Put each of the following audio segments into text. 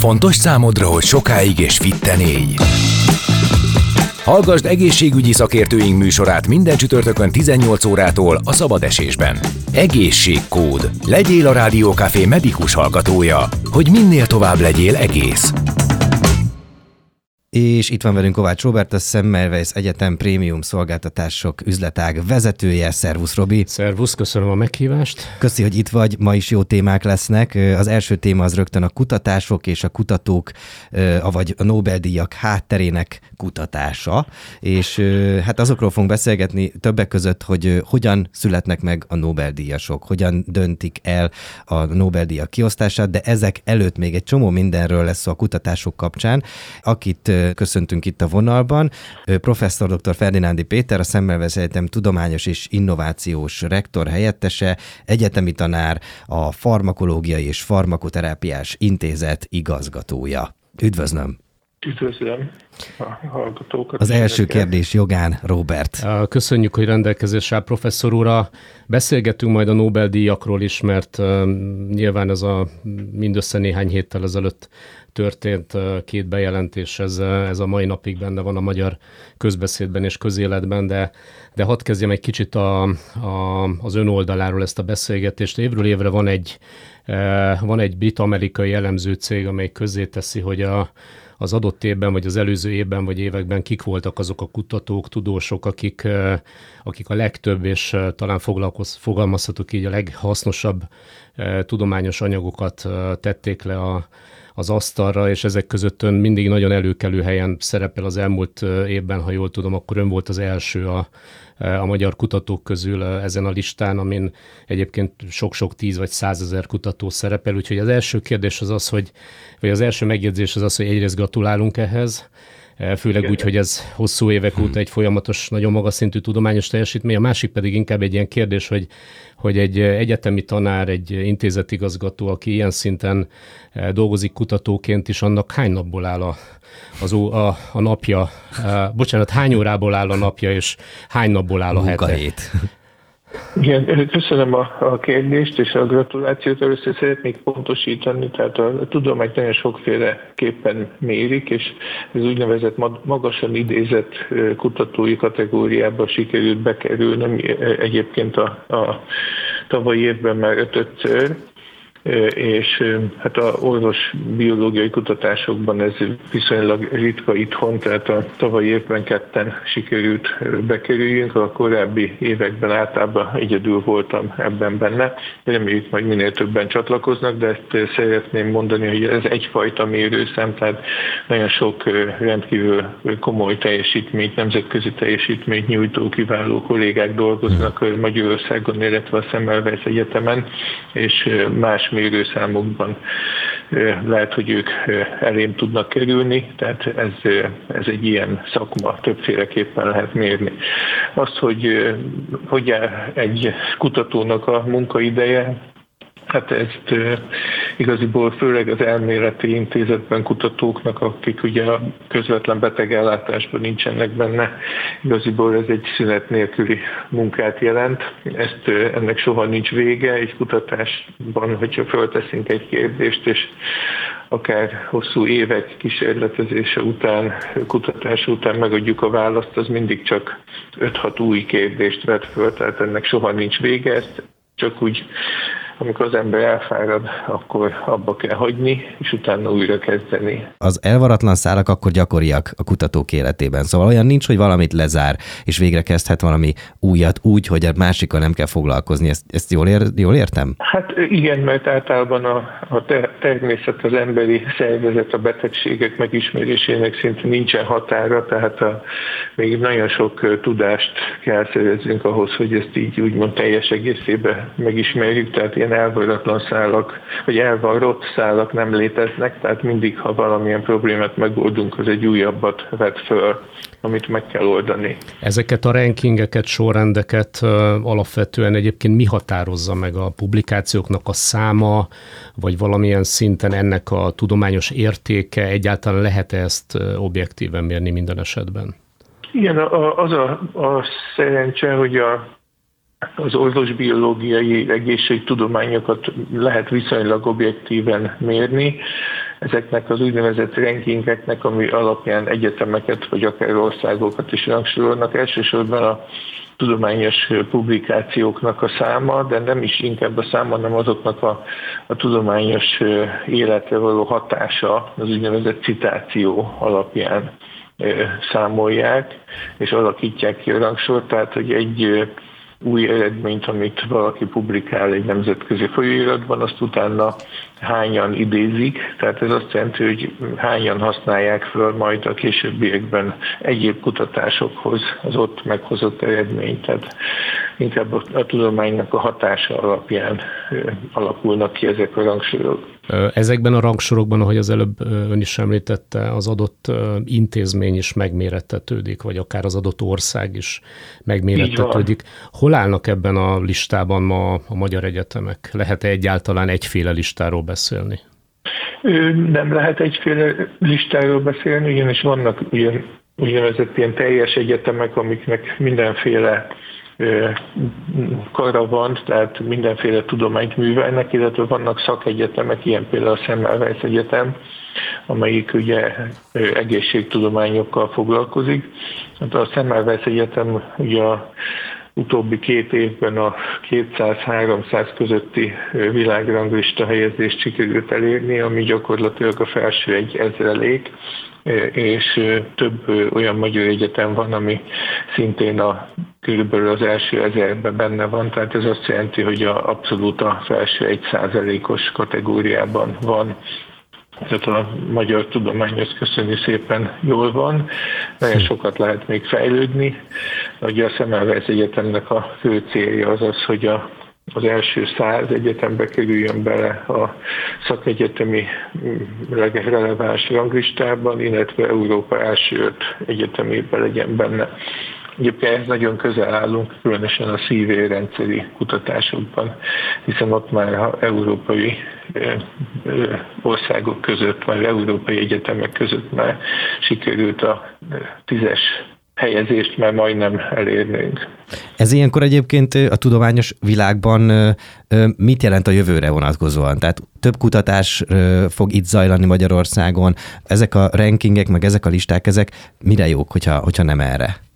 Fontos számodra, hogy sokáig és fitten élj. Hallgasd egészségügyi szakértőink műsorát minden csütörtökön 18 órától a szabad esésben. Egészségkód. Legyél a Rádiókafé medikus hallgatója, hogy minél tovább legyél egész. És itt van velünk Kovács Robert, a Semmelweis Egyetem Prémium Szolgáltatások üzletág vezetője. Szervusz, Robi! Szervusz, köszönöm a meghívást! Köszi, hogy itt vagy, ma is jó témák lesznek. Az első téma az rögtön a kutatások és a kutatók, vagy a Nobel-díjak hátterének kutatása, és hát azokról fogunk beszélgetni többek között, hogy hogyan születnek meg a Nobel-díjasok, hogyan döntik el a Nobel-díjak kiosztását, de ezek előtt még egy csomó mindenről lesz szó a kutatások kapcsán, akit köszöntünk itt a vonalban. Professzor dr. Ferdinándi Péter, a Szemmelweis Egyetem tudományos és innovációs rektor helyettese, egyetemi tanár, a Farmakológiai és Farmakoterápiás Intézet igazgatója. Üdvözlöm! Üdvözlöm a hallgatókat. Az első kérdés jogán, Robert. Köszönjük, hogy rendelkezésre áll professzor úr. Beszélgetünk majd a Nobel-díjakról is, mert nyilván ez a mindössze néhány héttel ezelőtt történt két bejelentés, ez, ez a mai napig benne van a magyar közbeszédben és közéletben, de, de hadd kezdjem egy kicsit a, a, az ön oldaláról ezt a beszélgetést. Évről évre van egy, van egy brit-amerikai elemző cég, amely teszi, hogy a, az adott évben, vagy az előző évben, vagy években kik voltak azok a kutatók, tudósok, akik, akik a legtöbb, és talán foglalkoz, fogalmazhatok így, a leghasznosabb tudományos anyagokat tették le a, az asztalra, és ezek között ön mindig nagyon előkelő helyen szerepel az elmúlt évben, ha jól tudom, akkor ön volt az első a, a magyar kutatók közül ezen a listán, amin egyébként sok-sok tíz vagy százezer kutató szerepel. Úgyhogy az első kérdés az az, hogy, vagy az első megjegyzés az az, hogy egyrészt gratulálunk ehhez, főleg úgy, hogy ez hosszú évek óta egy folyamatos, nagyon magas szintű tudományos teljesítmény. A másik pedig inkább egy ilyen kérdés, hogy, hogy egy egyetemi tanár, egy intézetigazgató, aki ilyen szinten dolgozik kutatóként is, annak hány napból áll a, az, a, a napja, a, bocsánat, hány órából áll a napja, és hány napból áll a hete? Igen, köszönöm a, a kérdést és a gratulációt. Először szeretnék pontosítani, tehát a, tudományt nagyon sokféleképpen mérik, és ez úgynevezett magasan idézett kutatói kategóriába sikerült bekerülnöm egyébként a, a tavalyi évben már ötötször és hát a orvos biológiai kutatásokban ez viszonylag ritka itthon, tehát a tavalyi évben ketten sikerült bekerüljünk, a korábbi években általában egyedül voltam ebben benne. Reméljük majd minél többen csatlakoznak, de ezt szeretném mondani, hogy ez egyfajta mérőszem, tehát nagyon sok rendkívül komoly teljesítményt, nemzetközi teljesítményt nyújtó kiváló kollégák dolgoznak Magyarországon, illetve a Szemmelweis Egyetemen, és más mérőszámokban lehet, hogy ők elém tudnak kerülni, tehát ez, ez egy ilyen szakma, többféleképpen lehet mérni. Azt, hogy hogy egy kutatónak a munkaideje, Hát ezt igaziból főleg az elméleti intézetben kutatóknak, akik ugye a közvetlen betegellátásban nincsenek benne, igaziból ez egy szünet nélküli munkát jelent. Ezt ennek soha nincs vége, egy kutatásban, hogyha fölteszünk egy kérdést, és akár hosszú évek kísérletezése után, kutatása után megadjuk a választ, az mindig csak 5-6 új kérdést vet föl, tehát ennek soha nincs vége, ezt csak úgy amikor az ember elfárad, akkor abba kell hagyni, és utána újra kezdeni. Az elvaratlan szálak akkor gyakoriak a kutatók életében, szóval olyan nincs, hogy valamit lezár, és végre kezdhet valami újat úgy, hogy a másikkal nem kell foglalkozni. Ezt, ezt jól, ér, jól értem? Hát igen, mert általában a, a természet, az emberi szervezet, a betegségek megismerésének szinte nincsen határa, tehát a, még nagyon sok tudást kell szerezzünk ahhoz, hogy ezt így úgymond teljes egészében megismerjük, tehát ilyen ilyen elvaratlan szálak, vagy elvarrott szálak nem léteznek, tehát mindig, ha valamilyen problémát megoldunk, az egy újabbat vet föl, amit meg kell oldani. Ezeket a rankingeket, sorrendeket alapvetően egyébként mi határozza meg a publikációknak a száma, vagy valamilyen szinten ennek a tudományos értéke, egyáltalán lehet ezt objektíven mérni minden esetben? Igen, az a, a szerencse, hogy a az orvosbiológiai egészségtudományokat lehet viszonylag objektíven mérni, ezeknek az úgynevezett rankingeknek, ami alapján egyetemeket vagy akár országokat is rangsorolnak, elsősorban a tudományos publikációknak a száma, de nem is inkább a száma, hanem azoknak a, a tudományos életre való hatása az úgynevezett citáció alapján számolják, és alakítják ki a rangsort, tehát hogy egy új eredményt, amit valaki publikál egy nemzetközi folyóiratban, azt utána hányan idézik, tehát ez azt jelenti, hogy hányan használják föl majd a későbbiekben egyéb kutatásokhoz az ott meghozott eredményt, tehát inkább a tudománynak a hatása alapján alakulnak ki ezek a rangsorok. Ezekben a rangsorokban, ahogy az előbb ön is említette, az adott intézmény is megmérettetődik, vagy akár az adott ország is megmérettetődik. Hol állnak ebben a listában ma a magyar egyetemek? Lehet-e egyáltalán egyféle listáról beszélni? Nem lehet egyféle listáról beszélni, ugyanis vannak ugyan, ugyanezett ilyen teljes egyetemek, amiknek mindenféle kara van, tehát mindenféle tudományt művelnek, illetve vannak szakegyetemek, ilyen például a Semmelweis Egyetem, amelyik ugye egészségtudományokkal foglalkozik. Hát a Semmelweis Egyetem ugye a utóbbi két évben a 200-300 közötti világranglista helyezést sikerült elérni, ami gyakorlatilag a felső egy ezrelék, és több olyan magyar egyetem van, ami szintén a körülbelül az első ezerben benne van, tehát ez azt jelenti, hogy a abszolút a felső egy százalékos kategóriában van tehát a magyar tudományhoz köszönni szépen jól van, nagyon sokat lehet még fejlődni. Ugye a Szemelweis Egyetemnek a fő célja az az, hogy a az első száz egyetembe kerüljön bele a szakegyetemi releváns ranglistában, illetve Európa első öt egyetemében legyen benne. Egyébként ehhez nagyon közel állunk, különösen a szívérendszeri kutatásokban, hiszen ott már európai országok között, vagy európai egyetemek között már sikerült a tízes helyezést már majdnem elérnénk. Ez ilyenkor egyébként a tudományos világban mit jelent a jövőre vonatkozóan? Tehát több kutatás fog itt zajlani Magyarországon, ezek a rankingek, meg ezek a listák, ezek mire jók, hogyha, hogyha nem erre?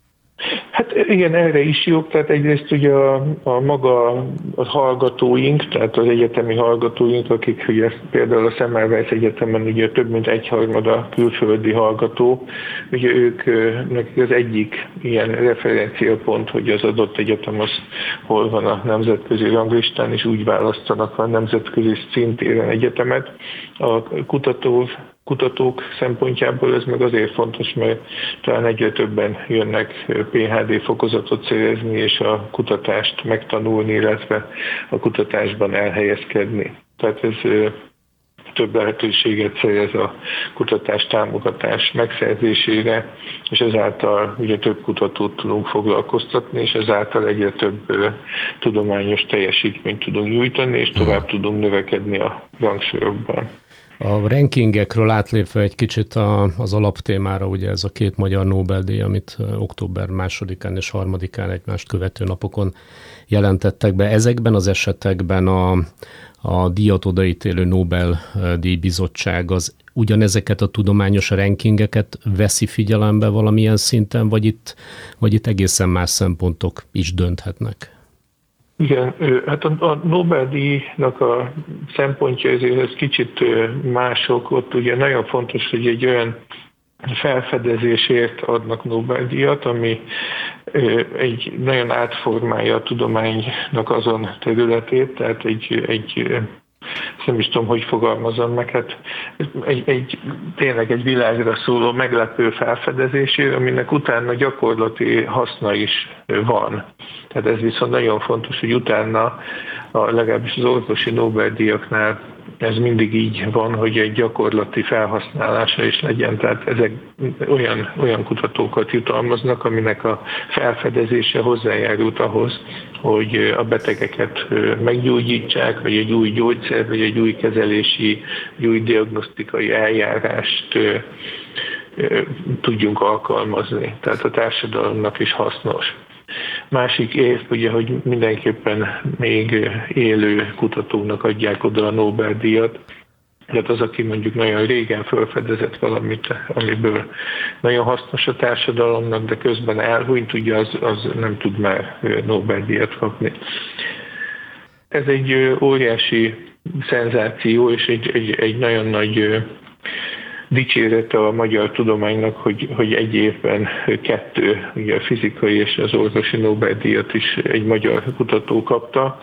Igen, erre is jók, tehát egyrészt ugye a, a maga a hallgatóink, tehát az egyetemi hallgatóink, akik ugye például a Semmelweis Egyetemen ugye több mint egyharmada külföldi hallgató, ugye ők nekik az egyik ilyen referenciapont, hogy az adott egyetem az hol van a nemzetközi ranglistán, és úgy választanak a nemzetközi szintéren egyetemet. A kutató kutatók szempontjából ez meg azért fontos, mert talán egyre többen jönnek PHD fokozatot szerezni, és a kutatást megtanulni, illetve a kutatásban elhelyezkedni. Tehát ez több lehetőséget szerez a kutatás támogatás megszerzésére, és ezáltal ugye több kutatót tudunk foglalkoztatni, és ezáltal egyre több tudományos teljesítményt tudunk nyújtani, és tovább tudunk növekedni a rangsorokban. A rankingekről átlépve egy kicsit a, az alaptémára, ugye ez a két magyar Nobel-díj, amit október másodikán és harmadikán egymást követő napokon jelentettek be. Ezekben az esetekben a, a díjat odaítélő Nobel-díj bizottság az ugyanezeket a tudományos rankingeket veszi figyelembe valamilyen szinten, vagy itt, vagy itt egészen más szempontok is dönthetnek? Igen, hát a Nobel-díjnak a szempontja ezért ez kicsit mások. Ott ugye nagyon fontos, hogy egy olyan felfedezésért adnak Nobel-díjat, ami egy nagyon átformálja a tudománynak azon területét, tehát egy, egy nem is tudom, hogy fogalmazom meg, hát egy, egy, tényleg egy világra szóló meglepő felfedezésére, aminek utána gyakorlati haszna is van. Tehát ez viszont nagyon fontos, hogy utána a, legalábbis az orvosi Nobel-díjaknál ez mindig így van, hogy egy gyakorlati felhasználása is legyen. Tehát ezek olyan, olyan kutatókat jutalmaznak, aminek a felfedezése hozzájárult ahhoz, hogy a betegeket meggyógyítsák, vagy egy új gyógyszer, vagy egy új kezelési, egy új diagnosztikai eljárást tudjunk alkalmazni. Tehát a társadalomnak is hasznos. Másik év, ugye, hogy mindenképpen még élő kutatóknak adják oda a Nobel-díjat, tehát az, aki mondjuk nagyon régen felfedezett valamit, amiből nagyon hasznos a társadalomnak, de közben elhúnyt, ugye az, az nem tud már Nobel-díjat kapni. Ez egy óriási szenzáció, és egy, egy, egy nagyon nagy dicsérete a magyar tudománynak, hogy, hogy egy évben kettő, ugye a fizikai és az orvosi Nobel-díjat is egy magyar kutató kapta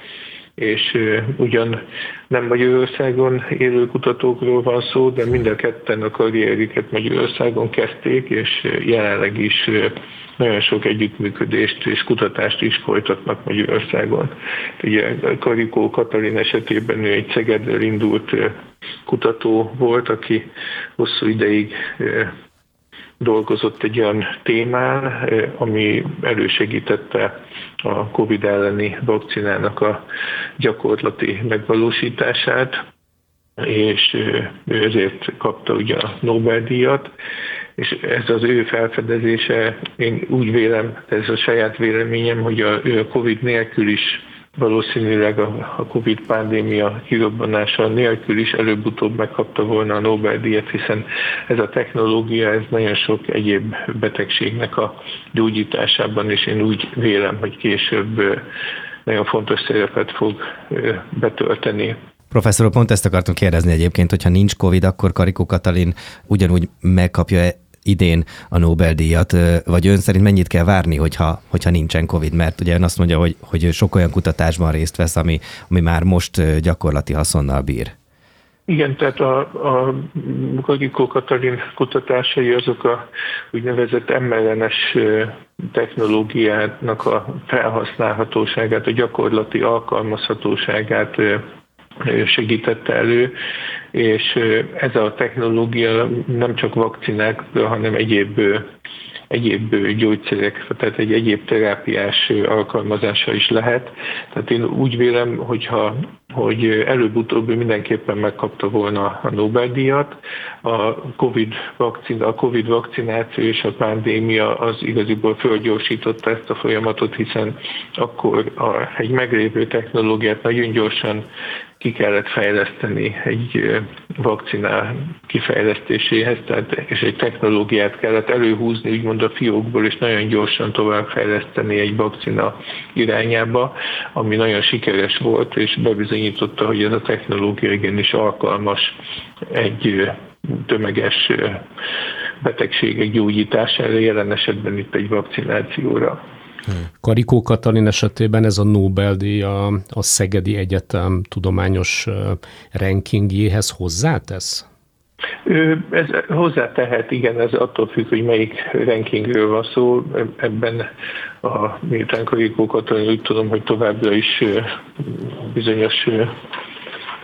és ugyan nem Magyarországon élő kutatókról van szó, de mind a ketten a karrierüket Magyarországon kezdték, és jelenleg is nagyon sok együttműködést és kutatást is folytatnak Magyarországon. Ugye Karikó Katalin esetében ő egy Szegedről indult kutató volt, aki hosszú ideig dolgozott egy olyan témán, ami elősegítette a COVID elleni vakcinának a gyakorlati megvalósítását, és ő ezért kapta ugye a Nobel-díjat, és ez az ő felfedezése, én úgy vélem, ez a saját véleményem, hogy a, a COVID nélkül is valószínűleg a Covid pandémia kirobbanása nélkül is előbb-utóbb megkapta volna a Nobel-díjat, hiszen ez a technológia, ez nagyon sok egyéb betegségnek a gyógyításában, és én úgy vélem, hogy később nagyon fontos szerepet fog betölteni. Professzor, pont ezt akartam kérdezni egyébként, hogyha nincs COVID, akkor Karikó Katalin ugyanúgy megkapja idén a Nobel-díjat, vagy ön szerint mennyit kell várni, hogyha, hogyha nincsen Covid? Mert ugye ön azt mondja, hogy, hogy sok olyan kutatásban részt vesz, ami, ami már most gyakorlati haszonnal bír. Igen, tehát a, a Gagikó Katalin kutatásai azok a úgynevezett mRNS technológiának a felhasználhatóságát, a gyakorlati alkalmazhatóságát segítette elő, és ez a technológia nem csak vakcinákra, hanem egyéb egyéb gyógyszerek, tehát egy egyéb terápiás alkalmazása is lehet. Tehát én úgy vélem, hogyha, hogy előbb-utóbb mindenképpen megkapta volna a Nobel-díjat. A COVID, vakcina, a COVID vakcináció és a pandémia az igaziból fölgyorsította ezt a folyamatot, hiszen akkor a, egy meglévő technológiát nagyon gyorsan ki kellett fejleszteni egy vakcinál kifejlesztéséhez, tehát, és egy technológiát kellett előhúzni, úgymond a fiókból, és nagyon gyorsan továbbfejleszteni egy vakcina irányába, ami nagyon sikeres volt, és bebizonyította, hogy ez a technológia igenis alkalmas egy tömeges betegségek gyógyítására, jelen esetben itt egy vakcinációra. Karikó Katalin esetében ez a Nobel-díj a, a Szegedi Egyetem tudományos rankingjéhez hozzátesz? Ez hozzátehet, igen, ez attól függ, hogy melyik rankingről van szó. Ebben a miután Karikó Katalin úgy tudom, hogy továbbra is bizonyos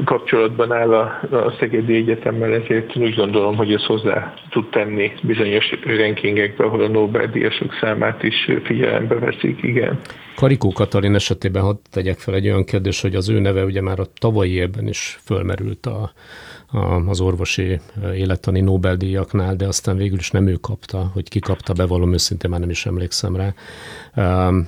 kapcsolatban áll a, a Szegedi Egyetemmel, ezért úgy gondolom, hogy ez hozzá tud tenni bizonyos rankingekbe, ahol a Nobel-díjasok számát is figyelembe veszik, igen. Karikó Katalin esetében hadd tegyek fel egy olyan kérdés, hogy az ő neve ugye már a tavalyi évben is fölmerült a, az orvosi élettani Nobel-díjaknál, de aztán végül is nem ő kapta, hogy ki kapta, bevallom őszintén már nem is emlékszem rá.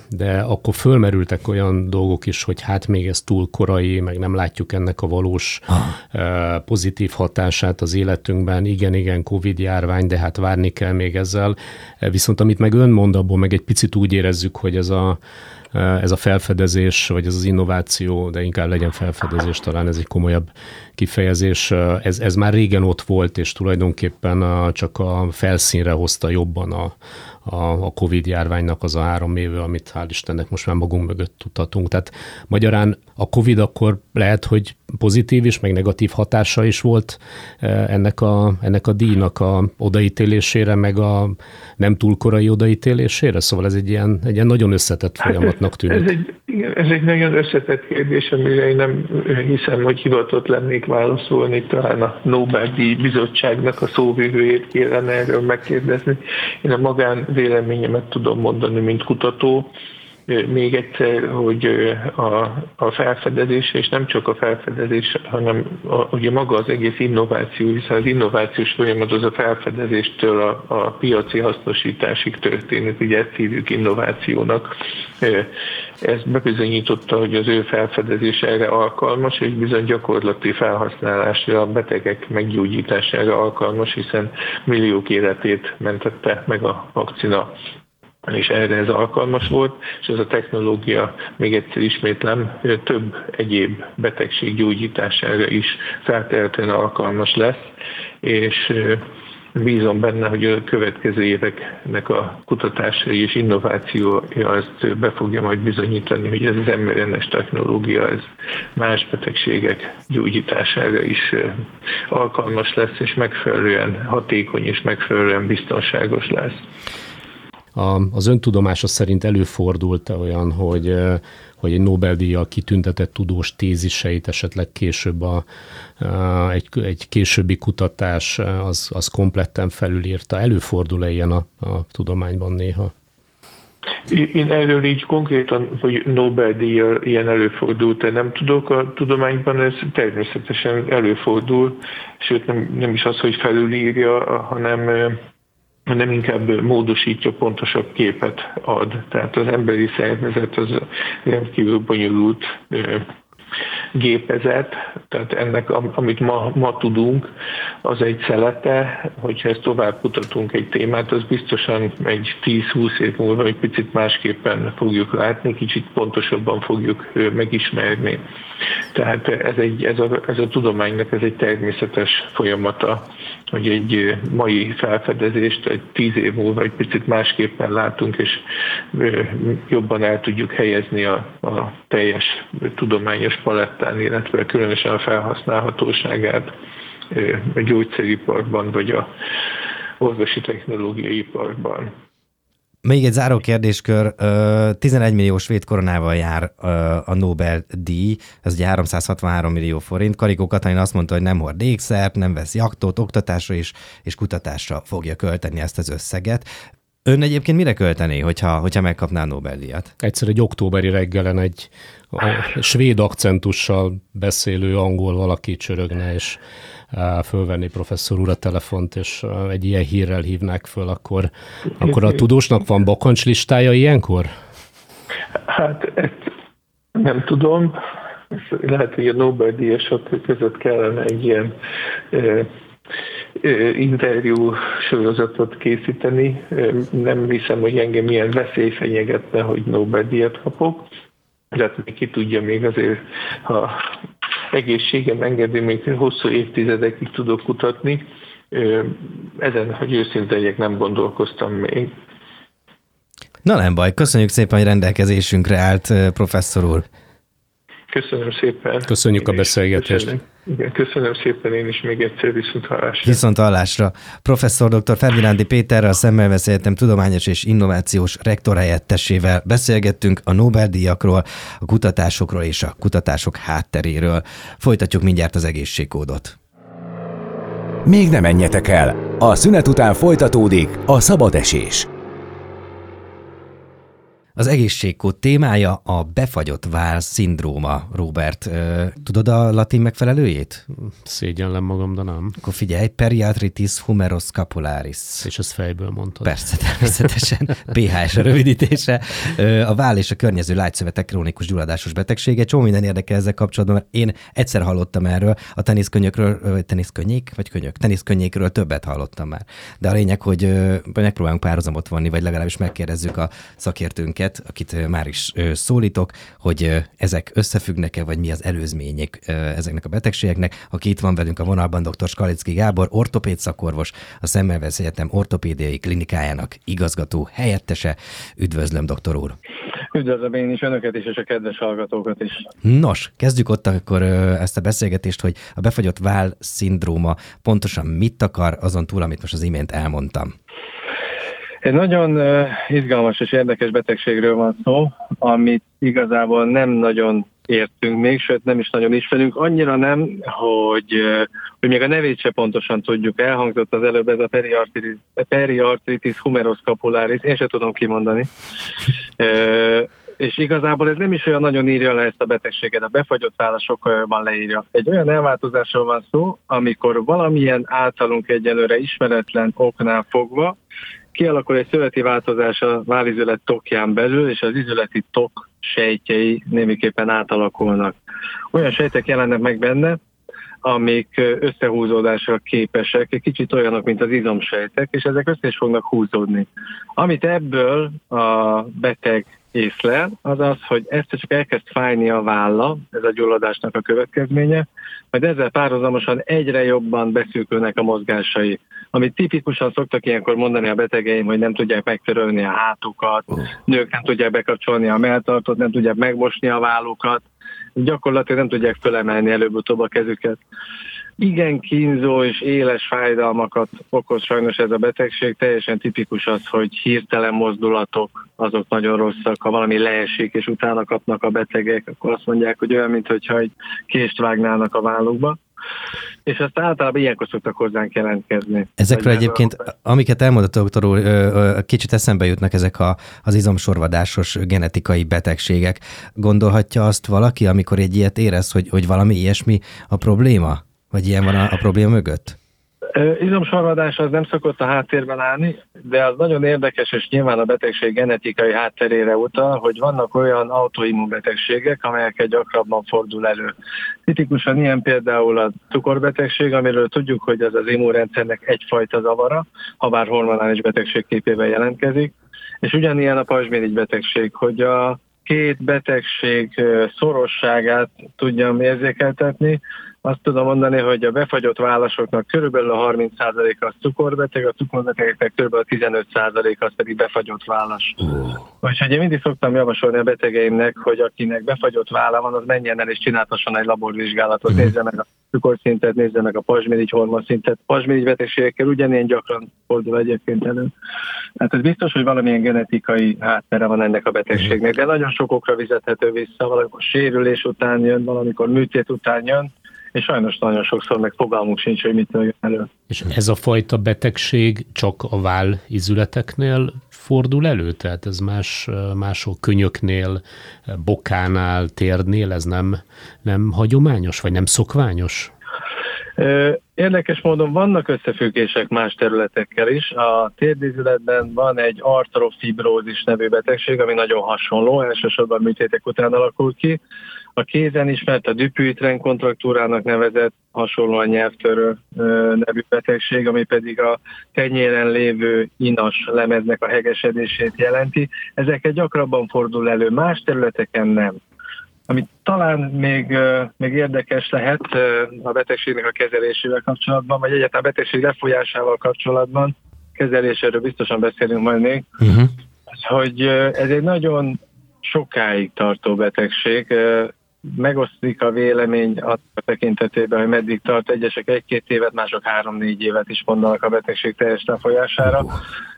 De akkor fölmerültek olyan dolgok is, hogy hát még ez túl korai, meg nem látjuk ennek a valós ah. pozitív hatását az életünkben. Igen, igen, Covid járvány, de hát várni kell még ezzel. Viszont amit meg ön mond, abból meg egy picit úgy érezzük, hogy ez a ez a felfedezés, vagy ez az innováció, de inkább legyen felfedezés, talán ez egy komolyabb kifejezés, ez, ez már régen ott volt, és tulajdonképpen a, csak a felszínre hozta jobban a, a, a Covid járványnak az a három éve, amit hál' Istennek most már magunk mögött tudhatunk. Tehát magyarán a Covid akkor lehet, hogy pozitív is, meg negatív hatása is volt ennek a, ennek a díjnak a odaítélésére, meg a nem túl korai odaítélésére? Szóval ez egy ilyen, egy ilyen nagyon összetett hát folyamatnak tűnik. Ez egy, igen, ez egy nagyon összetett kérdés, amire én nem hiszem, hogy hivatott lennék válaszolni, talán a Nobel-díj bizottságnak a szóvivőjét kellene erről megkérdezni. Én a magán véleményemet tudom mondani, mint kutató, még egyszer, hogy a, a felfedezés, és nem csak a felfedezés, hanem a, ugye maga az egész innováció, hiszen az innovációs folyamat az a felfedezéstől a, a piaci hasznosításig történik, ugye ezt hívjuk innovációnak. Ez bebizonyította, hogy az ő felfedezés erre alkalmas, és bizony gyakorlati felhasználásra, a betegek meggyógyítására alkalmas, hiszen milliók életét mentette meg a vakcina. És erre ez alkalmas volt, és ez a technológia, még egyszer ismétlem, több egyéb betegség gyógyítására is feltehetően alkalmas lesz, és bízom benne, hogy a következő éveknek a kutatásai és innovációja azt be fogja majd bizonyítani, hogy ez az mRNS technológia ez más betegségek gyógyítására is alkalmas lesz, és megfelelően hatékony és megfelelően biztonságos lesz. A, az öntudomása szerint előfordult olyan, hogy, hogy egy Nobel-díjjal kitüntetett tudós téziseit esetleg később a, a, egy, egy későbbi kutatás az, az kompletten felülírta. Előfordul-e ilyen a, a tudományban néha? Én erről így konkrétan, hogy Nobel-díjjal ilyen előfordult, nem tudok. A tudományban ez természetesen előfordul, sőt nem, nem is az, hogy felülírja, hanem hanem inkább módosítja, pontosabb képet ad. Tehát az emberi szervezet az rendkívül bonyolult gépezet, tehát ennek, amit ma, ma tudunk, az egy szelete, hogyha ezt tovább kutatunk egy témát, az biztosan egy 10-20 év múlva egy picit másképpen fogjuk látni, kicsit pontosabban fogjuk megismerni. Tehát ez, egy, ez, a, ez a tudománynak ez egy természetes folyamata, hogy egy mai felfedezést egy tíz év múlva egy picit másképpen látunk, és jobban el tudjuk helyezni a, a teljes tudományos palettán, illetve különösen a felhasználhatóságát a gyógyszeriparban, vagy a orvosi technológiai iparban. Még egy záró kérdéskör. 11 millió svéd koronával jár a Nobel-díj, ez ugye 363 millió forint. Karikó Katalin azt mondta, hogy nem hord ékszert, nem vesz jaktot, oktatásra is, és kutatásra fogja költeni ezt az összeget. Ön egyébként mire költené, hogyha, hogyha megkapná a Nobel-díjat? Egyszer egy októberi reggelen egy a svéd akcentussal beszélő angol valaki csörögne, és fölvenni professzor úr a telefont, és egy ilyen hírrel hívnák föl, akkor, akkor a tudósnak van bakancs listája ilyenkor? Hát ezt nem tudom. Lehet, hogy a Nobel-díjasok között kellene egy ilyen interjú sorozatot készíteni. Nem hiszem, hogy engem ilyen veszély fenyegetne, hogy Nobel-díjat kapok. De ki tudja még azért, ha egészségem engedi, még hosszú évtizedekig tudok kutatni. Ezen, hogy őszinte legyek, nem gondolkoztam még. Na nem baj, köszönjük szépen, hogy rendelkezésünkre állt professzor úr. Köszönöm szépen. Köszönjük én a beszélgetést. Köszönöm. Igen, köszönöm szépen én is még egyszer viszont hallásra. Viszont hallásra. Professzor dr. Ferdinándi Péterrel, a Szemmelweis Egyetem tudományos és innovációs rektor helyettesével beszélgettünk a Nobel-díjakról, a kutatásokról és a kutatások hátteréről. Folytatjuk mindjárt az egészségkódot. Még nem menjetek el! A szünet után folytatódik a szabad esés. Az egészségkód témája a befagyott vál szindróma, Robert. Tudod a latin megfelelőjét? Szégyenlem magam, de nem. Akkor figyelj, periatritis humerus scapularis. És ezt fejből mondtad. Persze, természetesen. PHS a rövidítése. A vál és a környező lágyszövetek krónikus gyulladásos betegsége. Csomó minden érdekel ezzel kapcsolatban, mert én egyszer hallottam erről, a teniszkönyökről, vagy teniszkönnyék, vagy könyök, teniszkönnyékről többet hallottam már. De a lényeg, hogy megpróbálunk párhuzamot vonni, vagy legalábbis megkérdezzük a szakértőnket, önöket, akit már is szólítok, hogy ezek összefüggnek-e, vagy mi az előzmények ezeknek a betegségeknek. Aki itt van velünk a vonalban, dr. Skalicki Gábor, ortopéd szakorvos, a Szemmelweis Egyetem ortopédiai klinikájának igazgató helyettese. Üdvözlöm, doktor úr! Üdvözlöm én is önöket is, és a kedves hallgatókat is. Nos, kezdjük ott akkor ezt a beszélgetést, hogy a befagyott vál szindróma pontosan mit akar, azon túl, amit most az imént elmondtam. Egy nagyon izgalmas és érdekes betegségről van szó, amit igazából nem nagyon értünk még, sőt nem is nagyon ismerünk, annyira nem, hogy, hogy még a nevét se pontosan tudjuk. Elhangzott az előbb ez a periartritis, periartritis humerus scapularis, én se tudom kimondani. és igazából ez nem is olyan nagyon írja le ezt a betegséget, a befagyott válasz sokkal jobban leírja. Egy olyan elváltozásról van szó, amikor valamilyen általunk egyelőre ismeretlen oknál fogva kialakul egy szöveti változás a válizület tokján belül, és az izületi tok sejtjei némiképpen átalakulnak. Olyan sejtek jelennek meg benne, amik összehúzódásra képesek, egy kicsit olyanok, mint az izomsejtek, és ezek össze is fognak húzódni. Amit ebből a beteg észlel, az az, hogy ezt csak elkezd fájni a válla, ez a gyulladásnak a következménye, majd ezzel párhuzamosan egyre jobban beszűkülnek a mozgásai. Amit tipikusan szoktak ilyenkor mondani a betegeim, hogy nem tudják megtörölni a hátukat, nők nem tudják bekapcsolni a melltartót, nem tudják megmosni a vállukat, gyakorlatilag nem tudják fölemelni előbb-utóbb a kezüket. Igen kínzó és éles fájdalmakat okoz sajnos ez a betegség. Teljesen tipikus az, hogy hirtelen mozdulatok, azok nagyon rosszak. Ha valami leesik és utána kapnak a betegek, akkor azt mondják, hogy olyan, mintha egy kést vágnának a vállukba és azt általában ilyenkor szoktak hozzánk jelentkezni. Ezekről egyébként, amiket elmondott doktor úr, kicsit eszembe jutnak ezek a, az izomsorvadásos genetikai betegségek. Gondolhatja azt valaki, amikor egy ilyet érez, hogy, hogy valami ilyesmi a probléma? Vagy ilyen van a, a probléma mögött? Izomsorvadás az nem szokott a háttérben állni, de az nagyon érdekes, és nyilván a betegség genetikai hátterére utal, hogy vannak olyan autoimmunbetegségek, amelyeket gyakrabban fordul elő. Tipikusan ilyen például a cukorbetegség, amiről tudjuk, hogy ez az immunrendszernek egyfajta zavara, ha bár hormonális betegség képében jelentkezik, és ugyanilyen a pajzsmirigy betegség, hogy a két betegség szorosságát tudjam érzékeltetni, azt tudom mondani, hogy a befagyott válaszoknak körülbelül a 30% az cukorbeteg, a cukorbetegeknek körülbelül a 15% az pedig befagyott válasz. Úgyhogy én mindig szoktam javasolni a betegeimnek, hogy akinek befagyott vála van, az menjen el és csináltasson egy laborvizsgálatot, uh-huh. nézze meg a cukorszintet, nézze meg a pazsmirigy hormonszintet. Pazsmirigy betegségekkel ugyanilyen gyakran fordul egyébként elő. Hát ez biztos, hogy valamilyen genetikai háttere van ennek a betegségnek, de nagyon sok okra vezethető vissza, valamikor sérülés után jön, valamikor műtét után jön, és sajnos nagyon sokszor meg fogalmunk sincs, hogy mit jön elő. És ez a fajta betegség csak a váll izületeknél fordul elő? Tehát ez más, mások könyöknél, bokánál, térnél, ez nem, nem hagyományos, vagy nem szokványos? Érdekes módon vannak összefüggések más területekkel is. A térdízületben van egy artrofibrózis nevű betegség, ami nagyon hasonló, elsősorban műtétek után alakul ki. A kézen ismert a Dupuytren kontraktúrának nevezett hasonlóan nyelvtörő nevű betegség, ami pedig a tenyéren lévő inas lemeznek a hegesedését jelenti. Ezeket gyakrabban fordul elő, más területeken nem. Ami talán még, még érdekes lehet a betegségnek a kezelésével kapcsolatban, vagy egyáltalán a betegség lefolyásával kapcsolatban, kezeléséről biztosan beszélünk majd még, uh-huh. hogy ez egy nagyon sokáig tartó betegség, megosztik a vélemény a tekintetében, hogy meddig tart. Egyesek egy-két évet, mások három-négy évet is mondanak a betegség teljes lefolyására.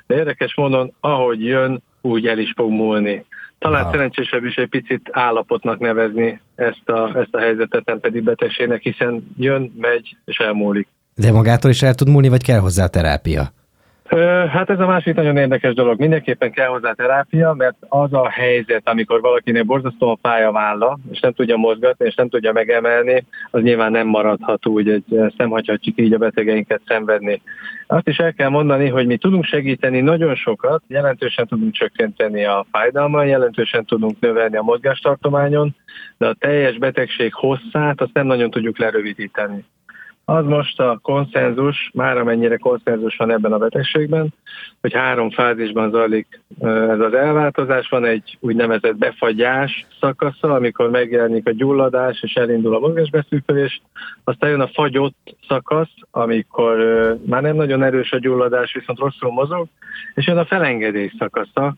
De érdekes módon, ahogy jön, úgy el is fog múlni. Talán wow. szerencsésebb is egy picit állapotnak nevezni ezt a, ezt a helyzetet, nem pedig betegségnek, hiszen jön, megy és elmúlik. De magától is el tud múlni, vagy kell hozzá terápia? Hát ez a másik nagyon érdekes dolog. Mindenképpen kell hozzá terápia, mert az a helyzet, amikor valakinek borzasztó a pályaválla, és nem tudja mozgatni, és nem tudja megemelni, az nyilván nem maradhat úgy, hogy nem hagyhatjuk így a betegeinket szenvedni. Azt is el kell mondani, hogy mi tudunk segíteni nagyon sokat, jelentősen tudunk csökkenteni a fájdalmat, jelentősen tudunk növelni a mozgástartományon, de a teljes betegség hosszát azt nem nagyon tudjuk lerövidíteni. Az most a konszenzus, már amennyire konszenzus van ebben a betegségben, hogy három fázisban zajlik ez az elváltozás. Van egy úgynevezett befagyás szakasza, amikor megjelenik a gyulladás és elindul a mozgásbeszűkülés. Aztán jön a fagyott szakasz, amikor már nem nagyon erős a gyulladás, viszont rosszul mozog, és jön a felengedés szakasza,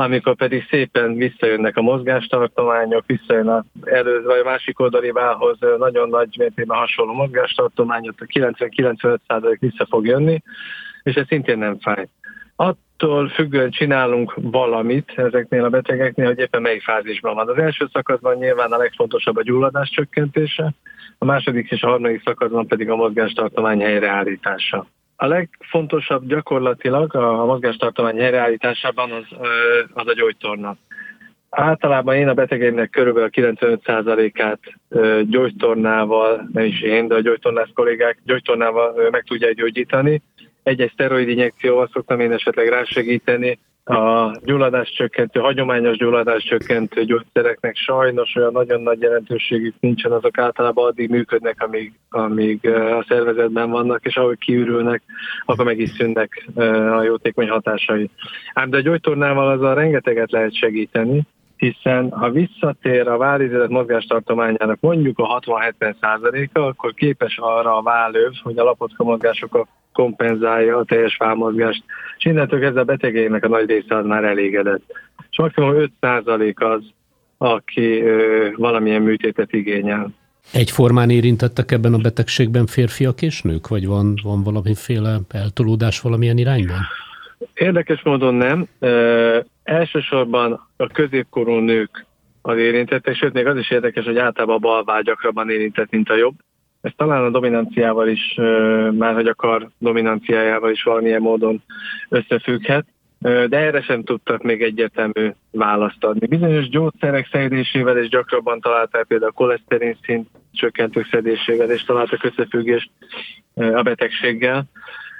amikor pedig szépen visszajönnek a mozgástartományok, visszajön a előző vagy a másik oldali válhoz nagyon nagy mértékben hasonló mozgástartományot, a 90-95% vissza fog jönni, és ez szintén nem fáj. Attól függően csinálunk valamit ezeknél a betegeknél, hogy éppen melyik fázisban van. Az első szakaszban nyilván a legfontosabb a gyulladás csökkentése, a második és a harmadik szakaszban pedig a mozgástartomány helyreállítása. A legfontosabb gyakorlatilag a mozgástartomány helyreállításában az, az a gyógytorna. általában én a betegeimnek körülbelül 95%-át gyógytornával, nem is én, de a gyógytornász kollégák gyógytornával meg tudják gyógyítani. Egy-egy szteroid injekcióval szoktam én esetleg rásegíteni, a gyulladás csökkentő, hagyományos gyulladás csökkentő gyógyszereknek sajnos olyan nagyon nagy jelentőségük nincsen, azok általában addig működnek, amíg, amíg a szervezetben vannak, és ahogy kiürülnek, akkor meg is szűnnek a jótékony hatásai. Ám de a gyógytornával azzal rengeteget lehet segíteni, hiszen ha visszatér a vállizület mozgástartományának mondjuk a 60-70 százaléka, akkor képes arra a vállöv, hogy a lapocka mozgásokat kompenzálja a teljes válmozgást, és innentől kezdve a betegeinek a nagy része az már elégedett. És maximum 5 százalék az, aki ö, valamilyen műtétet igényel. Egyformán érintettek ebben a betegségben férfiak és nők, vagy van, van valamiféle eltolódás valamilyen irányban? Érdekes módon nem. Ö, elsősorban a középkorú nők az érintettek, sőt még az is érdekes, hogy általában a bal vágy gyakrabban érintett, mint a jobb. Ez talán a dominanciával is, már hogy akar dominanciájával is valamilyen módon összefügghet, de erre sem tudtak még egyértelmű választ adni. Bizonyos gyógyszerek szedésével és gyakrabban találták például a koleszterin szint csökkentők szedésével és találtak összefüggést a betegséggel,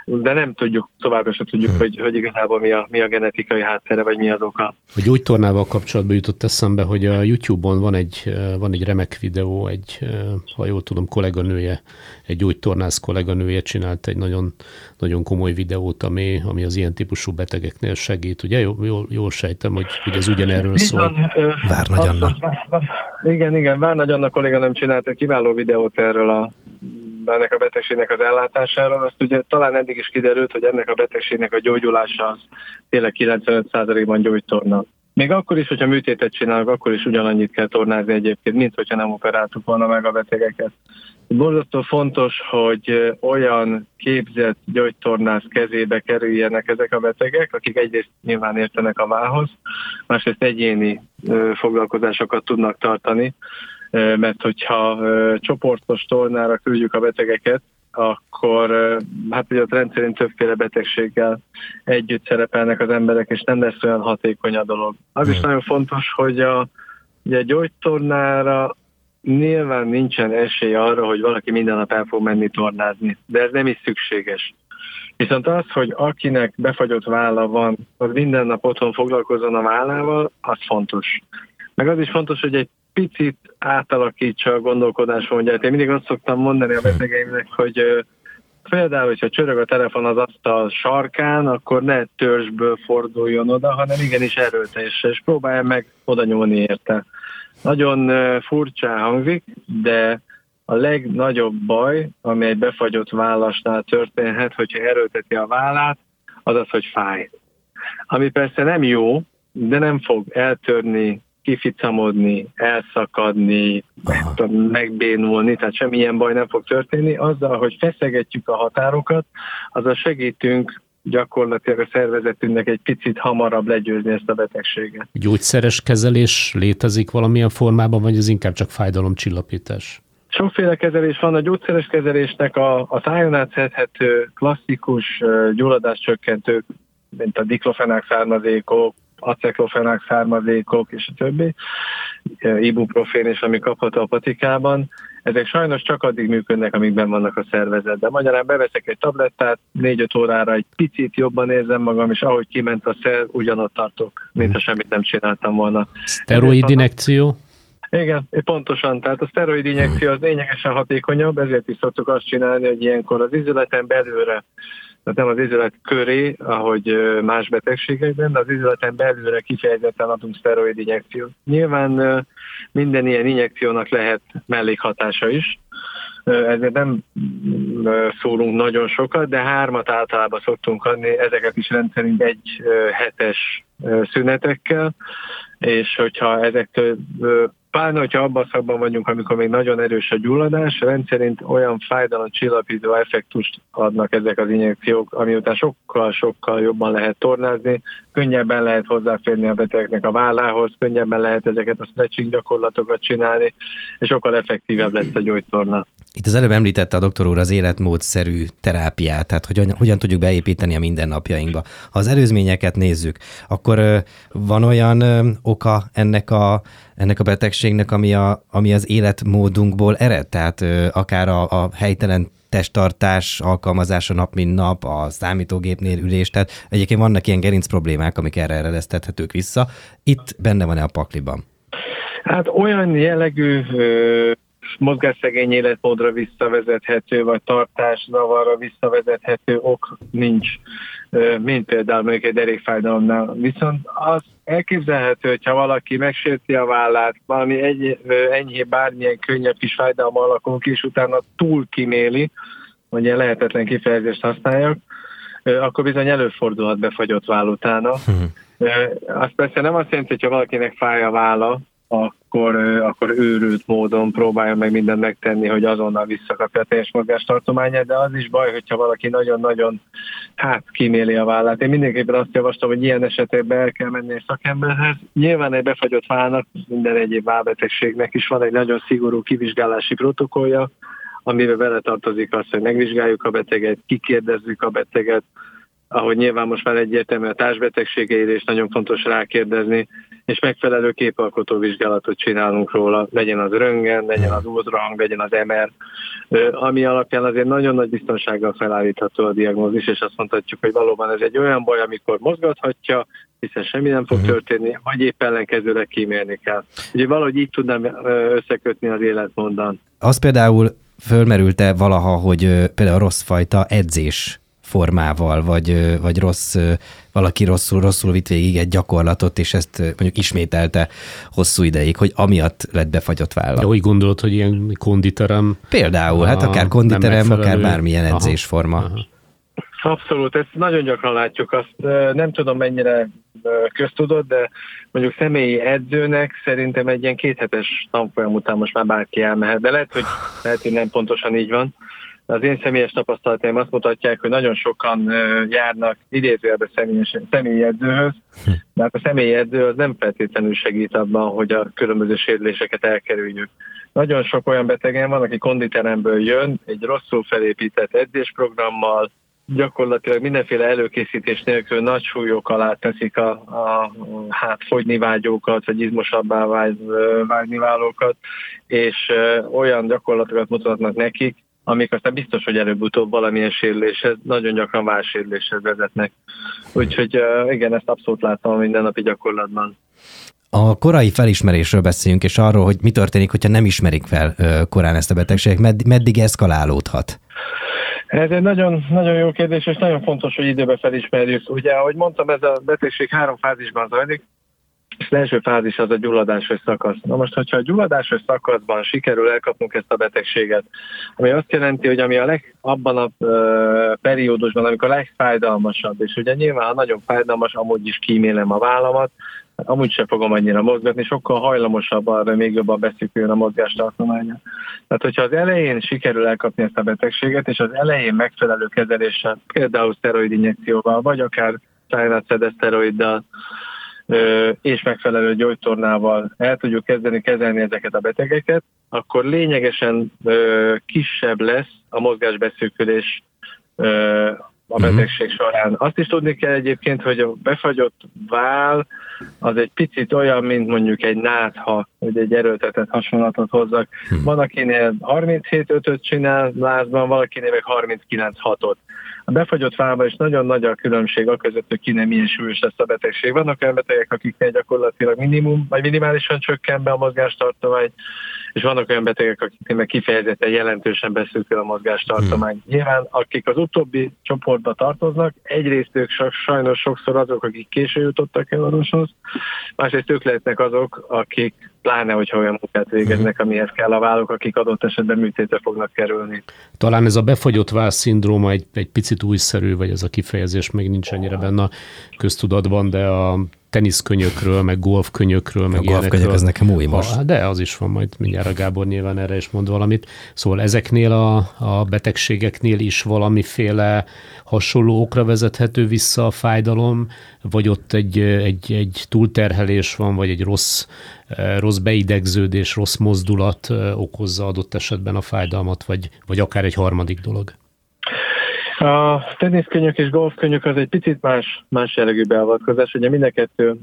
de nem tudjuk, továbbra sem tudjuk, hogy, hogy igazából mi a, mi a genetikai háttere, vagy mi az oka. A gyógytornával kapcsolatban jutott eszembe, hogy a YouTube-on van egy, van egy remek videó, egy, ha jól tudom, kolléganője, egy gyógytornász kolléganője csinált egy nagyon, nagyon komoly videót, ami, ami az ilyen típusú betegeknél segít. Ugye jól, jól, jól sejtem, hogy, hogy ez ugyanerről szól. Várnagy Anna. Igen, igen, Várnagy Anna kolléganőm csinált egy kiváló videót erről a ennek a betegségnek az ellátásáról. Azt ugye talán eddig is kiderült, hogy ennek a betegségnek a gyógyulása az tényleg 95%-ban gyógytorna. Még akkor is, hogyha műtétet csinálunk, akkor is ugyanannyit kell tornázni egyébként, mint hogyha nem operáltuk volna meg a betegeket. Borzasztó fontos, hogy olyan képzett gyógytornász kezébe kerüljenek ezek a betegek, akik egyrészt nyilván értenek a vához, másrészt egyéni foglalkozásokat tudnak tartani, mert hogyha csoportos tornára küldjük a betegeket, akkor hát ugye ott rendszerint többféle betegséggel együtt szerepelnek az emberek, és nem lesz olyan hatékony a dolog. Az is nagyon fontos, hogy a, ugye a gyógytornára nyilván nincsen esély arra, hogy valaki minden nap el fog menni tornázni, de ez nem is szükséges. Viszont az, hogy akinek befagyott válla van, az minden nap otthon foglalkozzon a vállával, az fontos. Meg az is fontos, hogy egy picit átalakítsa a gondolkodásmódját. Én mindig azt szoktam mondani a betegeimnek, hogy például, hogyha csörög a telefon az asztal sarkán, akkor ne törzsből forduljon oda, hanem igenis erőteljes, és próbálja meg oda nyúlni érte. Nagyon furcsán hangzik, de a legnagyobb baj, ami egy befagyott vállasnál történhet, hogyha erőlteti a vállát, az az, hogy fáj. Ami persze nem jó, de nem fog eltörni, kificamodni, elszakadni, Aha. megbénulni, tehát semmilyen baj nem fog történni. Azzal, hogy feszegetjük a határokat, azzal segítünk gyakorlatilag a szervezetünknek egy picit hamarabb legyőzni ezt a betegséget. Gyógyszeres kezelés létezik valamilyen formában, vagy ez inkább csak fájdalomcsillapítás? Sokféle kezelés van. A gyógyszeres kezelésnek a, a szájon átszedhető klasszikus gyulladáscsökkentők, mint a diklofenák származékok, aceklofenák származékok és a többi, ibuprofén is, ami kapható a patikában, ezek sajnos csak addig működnek, amíg benn vannak a szervezetben. Magyarán beveszek egy tablettát, 4-5 órára egy picit jobban érzem magam, és ahogy kiment a szer, ugyanott tartok, mint ha semmit nem csináltam volna. Steroid injekció? Igen, pontosan. Tehát a szteroid injekció az lényegesen hatékonyabb, ezért is szoktuk azt csinálni, hogy ilyenkor az izületen belőle tehát nem az izület köré, ahogy más betegségekben, de az izületen belülre kifejezetten adunk szteroid injekciót. Nyilván minden ilyen injekciónak lehet mellékhatása is, ezért nem szólunk nagyon sokat, de hármat általában szoktunk adni, ezeket is rendszerint egy hetes szünetekkel, és hogyha ezektől Pláne, hogyha abban a szakban vagyunk, amikor még nagyon erős a gyulladás, rendszerint olyan fájdalom csillapító effektust adnak ezek az injekciók, ami után sokkal-sokkal jobban lehet tornázni, könnyebben lehet hozzáférni a betegnek a vállához, könnyebben lehet ezeket a stretching gyakorlatokat csinálni, és sokkal effektívebb lesz a gyógytorna. Itt az előbb említette a doktor úr az életmódszerű terápiát, tehát hogyan, hogyan tudjuk beépíteni a mindennapjainkba. Ha az előzményeket nézzük, akkor van olyan oka ennek a, ennek a betegségnek, ami, a, ami az életmódunkból ered, tehát akár a, a helytelen testtartás alkalmazása nap, mint nap, a számítógépnél ülés, tehát egyébként vannak ilyen gerinc problémák, amik erre eredeztethetők vissza. Itt benne van-e a pakliban? Hát olyan jellegű mozgásszegény életmódra visszavezethető, vagy tartászavarra visszavezethető ok nincs, mint például mondjuk egy derékfájdalomnál. Viszont az elképzelhető, hogyha valaki megsérti a vállát, valami egy, enyhé bármilyen könnyebb kis fájdalom alakul ki, és utána túl kiméli, hogy ilyen lehetetlen kifejezést használjak, akkor bizony előfordulhat befagyott váll utána. Uh-huh. Azt persze nem azt jelenti, hogyha valakinek fáj a válla, akkor, akkor őrült módon próbálja meg mindent megtenni, hogy azonnal visszakapja a teljes mozgástartományát, de az is baj, hogyha valaki nagyon-nagyon hát kiméli a vállát. Én mindenképpen azt javaslom, hogy ilyen esetben el kell menni egy szakemberhez. Nyilván egy befagyott válnak, minden egyéb válbetegségnek is van egy nagyon szigorú kivizsgálási protokollja, amiben beletartozik az, hogy megvizsgáljuk a beteget, kikérdezzük a beteget, ahogy nyilván most már egyértelmű a társbetegségeire is nagyon fontos rákérdezni, és megfelelő képalkotó vizsgálatot csinálunk róla, legyen az röngen, legyen az ultrahang, legyen az MR, ami alapján azért nagyon nagy biztonsággal felállítható a diagnózis, és azt mondhatjuk, hogy valóban ez egy olyan baj, amikor mozgathatja, hiszen semmi nem fog mhm. történni, vagy épp ellenkezőleg kímélni kell. Ugye valahogy így tudnám összekötni az életmondan. Az például fölmerült-e valaha, hogy például rossz fajta edzés formával, vagy, vagy rossz, valaki rosszul, rosszul vitt végig egy gyakorlatot, és ezt mondjuk ismételte hosszú ideig, hogy amiatt lett befagyott válla. De úgy gondolod, hogy ilyen konditerem? Például, hát akár konditerem, akár bármilyen edzésforma. Aha, aha. Abszolút, ezt nagyon gyakran látjuk, azt nem tudom mennyire köztudott, de mondjuk személyi edzőnek szerintem egy ilyen kéthetes tanfolyam után most már bárki elmehet, de lehet, hogy, lehet, hogy nem pontosan így van. Az én személyes tapasztalataim azt mutatják, hogy nagyon sokan járnak idézőjelbe személyi edzőhöz, de hát a személyi edző az nem feltétlenül segít abban, hogy a különböző sérüléseket elkerüljük. Nagyon sok olyan betegen van, aki konditeremből jön, egy rosszul felépített edzésprogrammal, gyakorlatilag mindenféle előkészítés nélkül nagy súlyok alá teszik a, a hát fogyni vágyókat, vagy izmosabbá vágy, vágyni válókat, és olyan gyakorlatokat mutatnak nekik, amik aztán biztos, hogy előbb-utóbb valamilyen sérüléshez, nagyon gyakran válsérüléshez vezetnek. Úgyhogy igen, ezt abszolút láttam a mindennapi gyakorlatban. A korai felismerésről beszéljünk, és arról, hogy mi történik, hogyha nem ismerik fel korán ezt a betegséget, meddig eszkalálódhat? Ez egy nagyon, nagyon jó kérdés, és nagyon fontos, hogy időben felismerjük. Ugye, ahogy mondtam, ez a betegség három fázisban zajlik. Az első fázis az a gyulladásos szakasz. Na most, hogyha a gyulladásos szakaszban sikerül elkapnunk ezt a betegséget, ami azt jelenti, hogy ami a leg, abban a ö, periódusban, amikor a legfájdalmasabb, és ugye nyilván ha nagyon fájdalmas, amúgy is kímélem a vállamat, amúgy sem fogom annyira mozgatni, sokkal hajlamosabb arra, még jobban beszűküljön a mozgástartománya. Tehát, hogyha az elején sikerül elkapni ezt a betegséget, és az elején megfelelő kezeléssel, például szteroidinjekcióval, vagy akár szteroiddal, és megfelelő gyógytornával el tudjuk kezdeni kezelni ezeket a betegeket, akkor lényegesen kisebb lesz a mozgásbeszűkülés a mhm. betegség során. Azt is tudni kell egyébként, hogy a befagyott vál az egy picit olyan, mint mondjuk egy nátha, hogy egy erőltetett hasonlatot hozzak. Hmm. Van, akinél 37-5-öt csinál lázban, valakinél meg 39-6-ot. A befagyott fában is nagyon nagy a különbség a között, hogy kinek milyen súlyos lesz a betegség. Vannak olyan betegek, akiknél gyakorlatilag minimum, vagy minimálisan csökken be a mozgástartomány, és vannak olyan betegek, akiknél meg kifejezetten jelentősen beszűkül a mozgástartomány. Hmm. Nyilván, akik az utóbbi csoportba tartoznak, egyrészt ők sajnos sokszor azok, akik késő jutottak el orvoshoz, másrészt ők lehetnek azok, akik pláne, hogyha olyan munkát végeznek, mhm. amihez kell a vállók, akik adott esetben műtétre fognak kerülni. Talán ez a befagyott váll szindróma egy, egy picit újszerű, vagy ez a kifejezés még nincs ennyire benne a köztudatban, de a teniszkönyökről, meg golfkönyökről, meg A golfkönyök az nekem új most. A, de az is van, majd mindjárt a Gábor nyilván erre is mond valamit. Szóval ezeknél a, a betegségeknél is valamiféle hasonló okra vezethető vissza a fájdalom, vagy ott egy, egy, egy túlterhelés van, vagy egy rossz, rossz beidegződés, rossz mozdulat okozza adott esetben a fájdalmat, vagy, vagy akár egy harmadik dolog. A teniszkönyök és golfkönyök az egy picit más, más jellegű beavatkozás. Ugye mind a kettő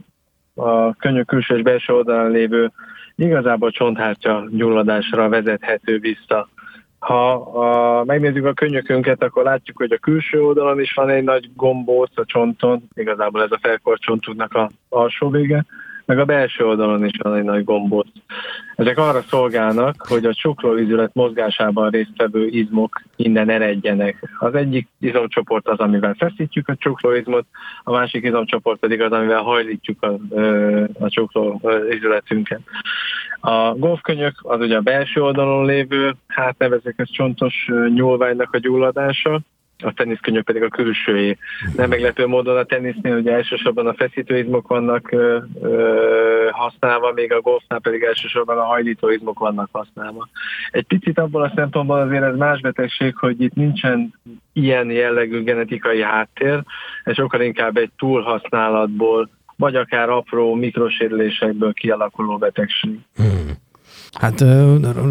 a könyök külső és belső oldalán lévő igazából csonthártya gyulladásra vezethető vissza. Ha a, megnézzük a könyökünket, akkor látjuk, hogy a külső oldalon is van egy nagy gombóc a csonton, igazából ez a felkorcsontunknak a alsó vége, meg a belső oldalon is van egy nagy gombóc. Ezek arra szolgálnak, hogy a csuklóizület mozgásában résztvevő izmok innen eredjenek. Az egyik izomcsoport az, amivel feszítjük a csuklóizmot, a másik izomcsoport pedig az, amivel hajlítjuk a, a csuklóizületünket. A golfkönyök az ugye a belső oldalon lévő, hát nevezek ez csontos nyúlványnak a gyulladása, a teniszkönyök pedig a külsőjé. Nem meglepő módon a tenisznél ugye elsősorban a feszítőizmok vannak ö, ö, használva, még a golfnál pedig elsősorban a hajlítóizmok vannak használva. Egy picit abból a szempontból azért ez más betegség, hogy itt nincsen ilyen jellegű genetikai háttér, ez sokkal inkább egy túlhasználatból, vagy akár apró mikrosérülésekből kialakuló betegség. Hmm. Hát,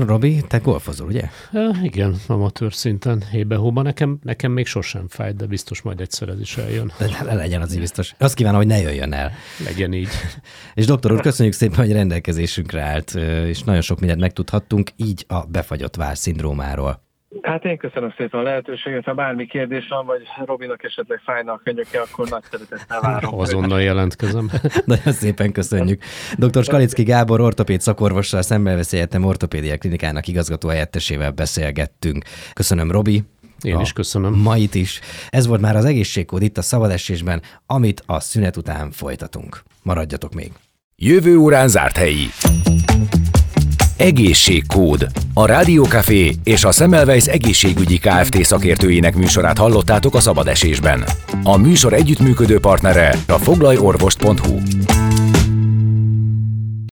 Robi, te golfozol, ugye? Igen, amatőr szinten, hébe-hóba. Nekem, nekem még sosem fáj, de biztos majd egyszer ez is eljön. De legyen az biztos. Azt kívánom, hogy ne jöjjön el. Legyen így. és doktor úr, köszönjük szépen, hogy rendelkezésünkre állt, és nagyon sok mindent megtudhattunk, így a befagyott vár szindrómáról. Hát én köszönöm szépen a lehetőséget. Ha bármi kérdés van, vagy Robinak esetleg fájna a könyöke, akkor nagy szeretettel várom. Azonnal jelentkezem. Nagyon szépen köszönjük. Dr. Skalicki Gábor ortopéd szakorvossal Szemmelveszi Egyetem Ortopédia Klinikának igazgató helyettesével beszélgettünk. Köszönöm, Robi. Én is köszönöm. Mait is. Ez volt már az egészségkód itt a szabadesésben, amit a szünet után folytatunk. Maradjatok még. Jövő órán zárt helyi. Egészségkód. A Rádiókafé és a Semmelweis egészségügyi Kft. szakértőinek műsorát hallottátok a szabad esésben. A műsor együttműködő partnere a foglalorvost.hu.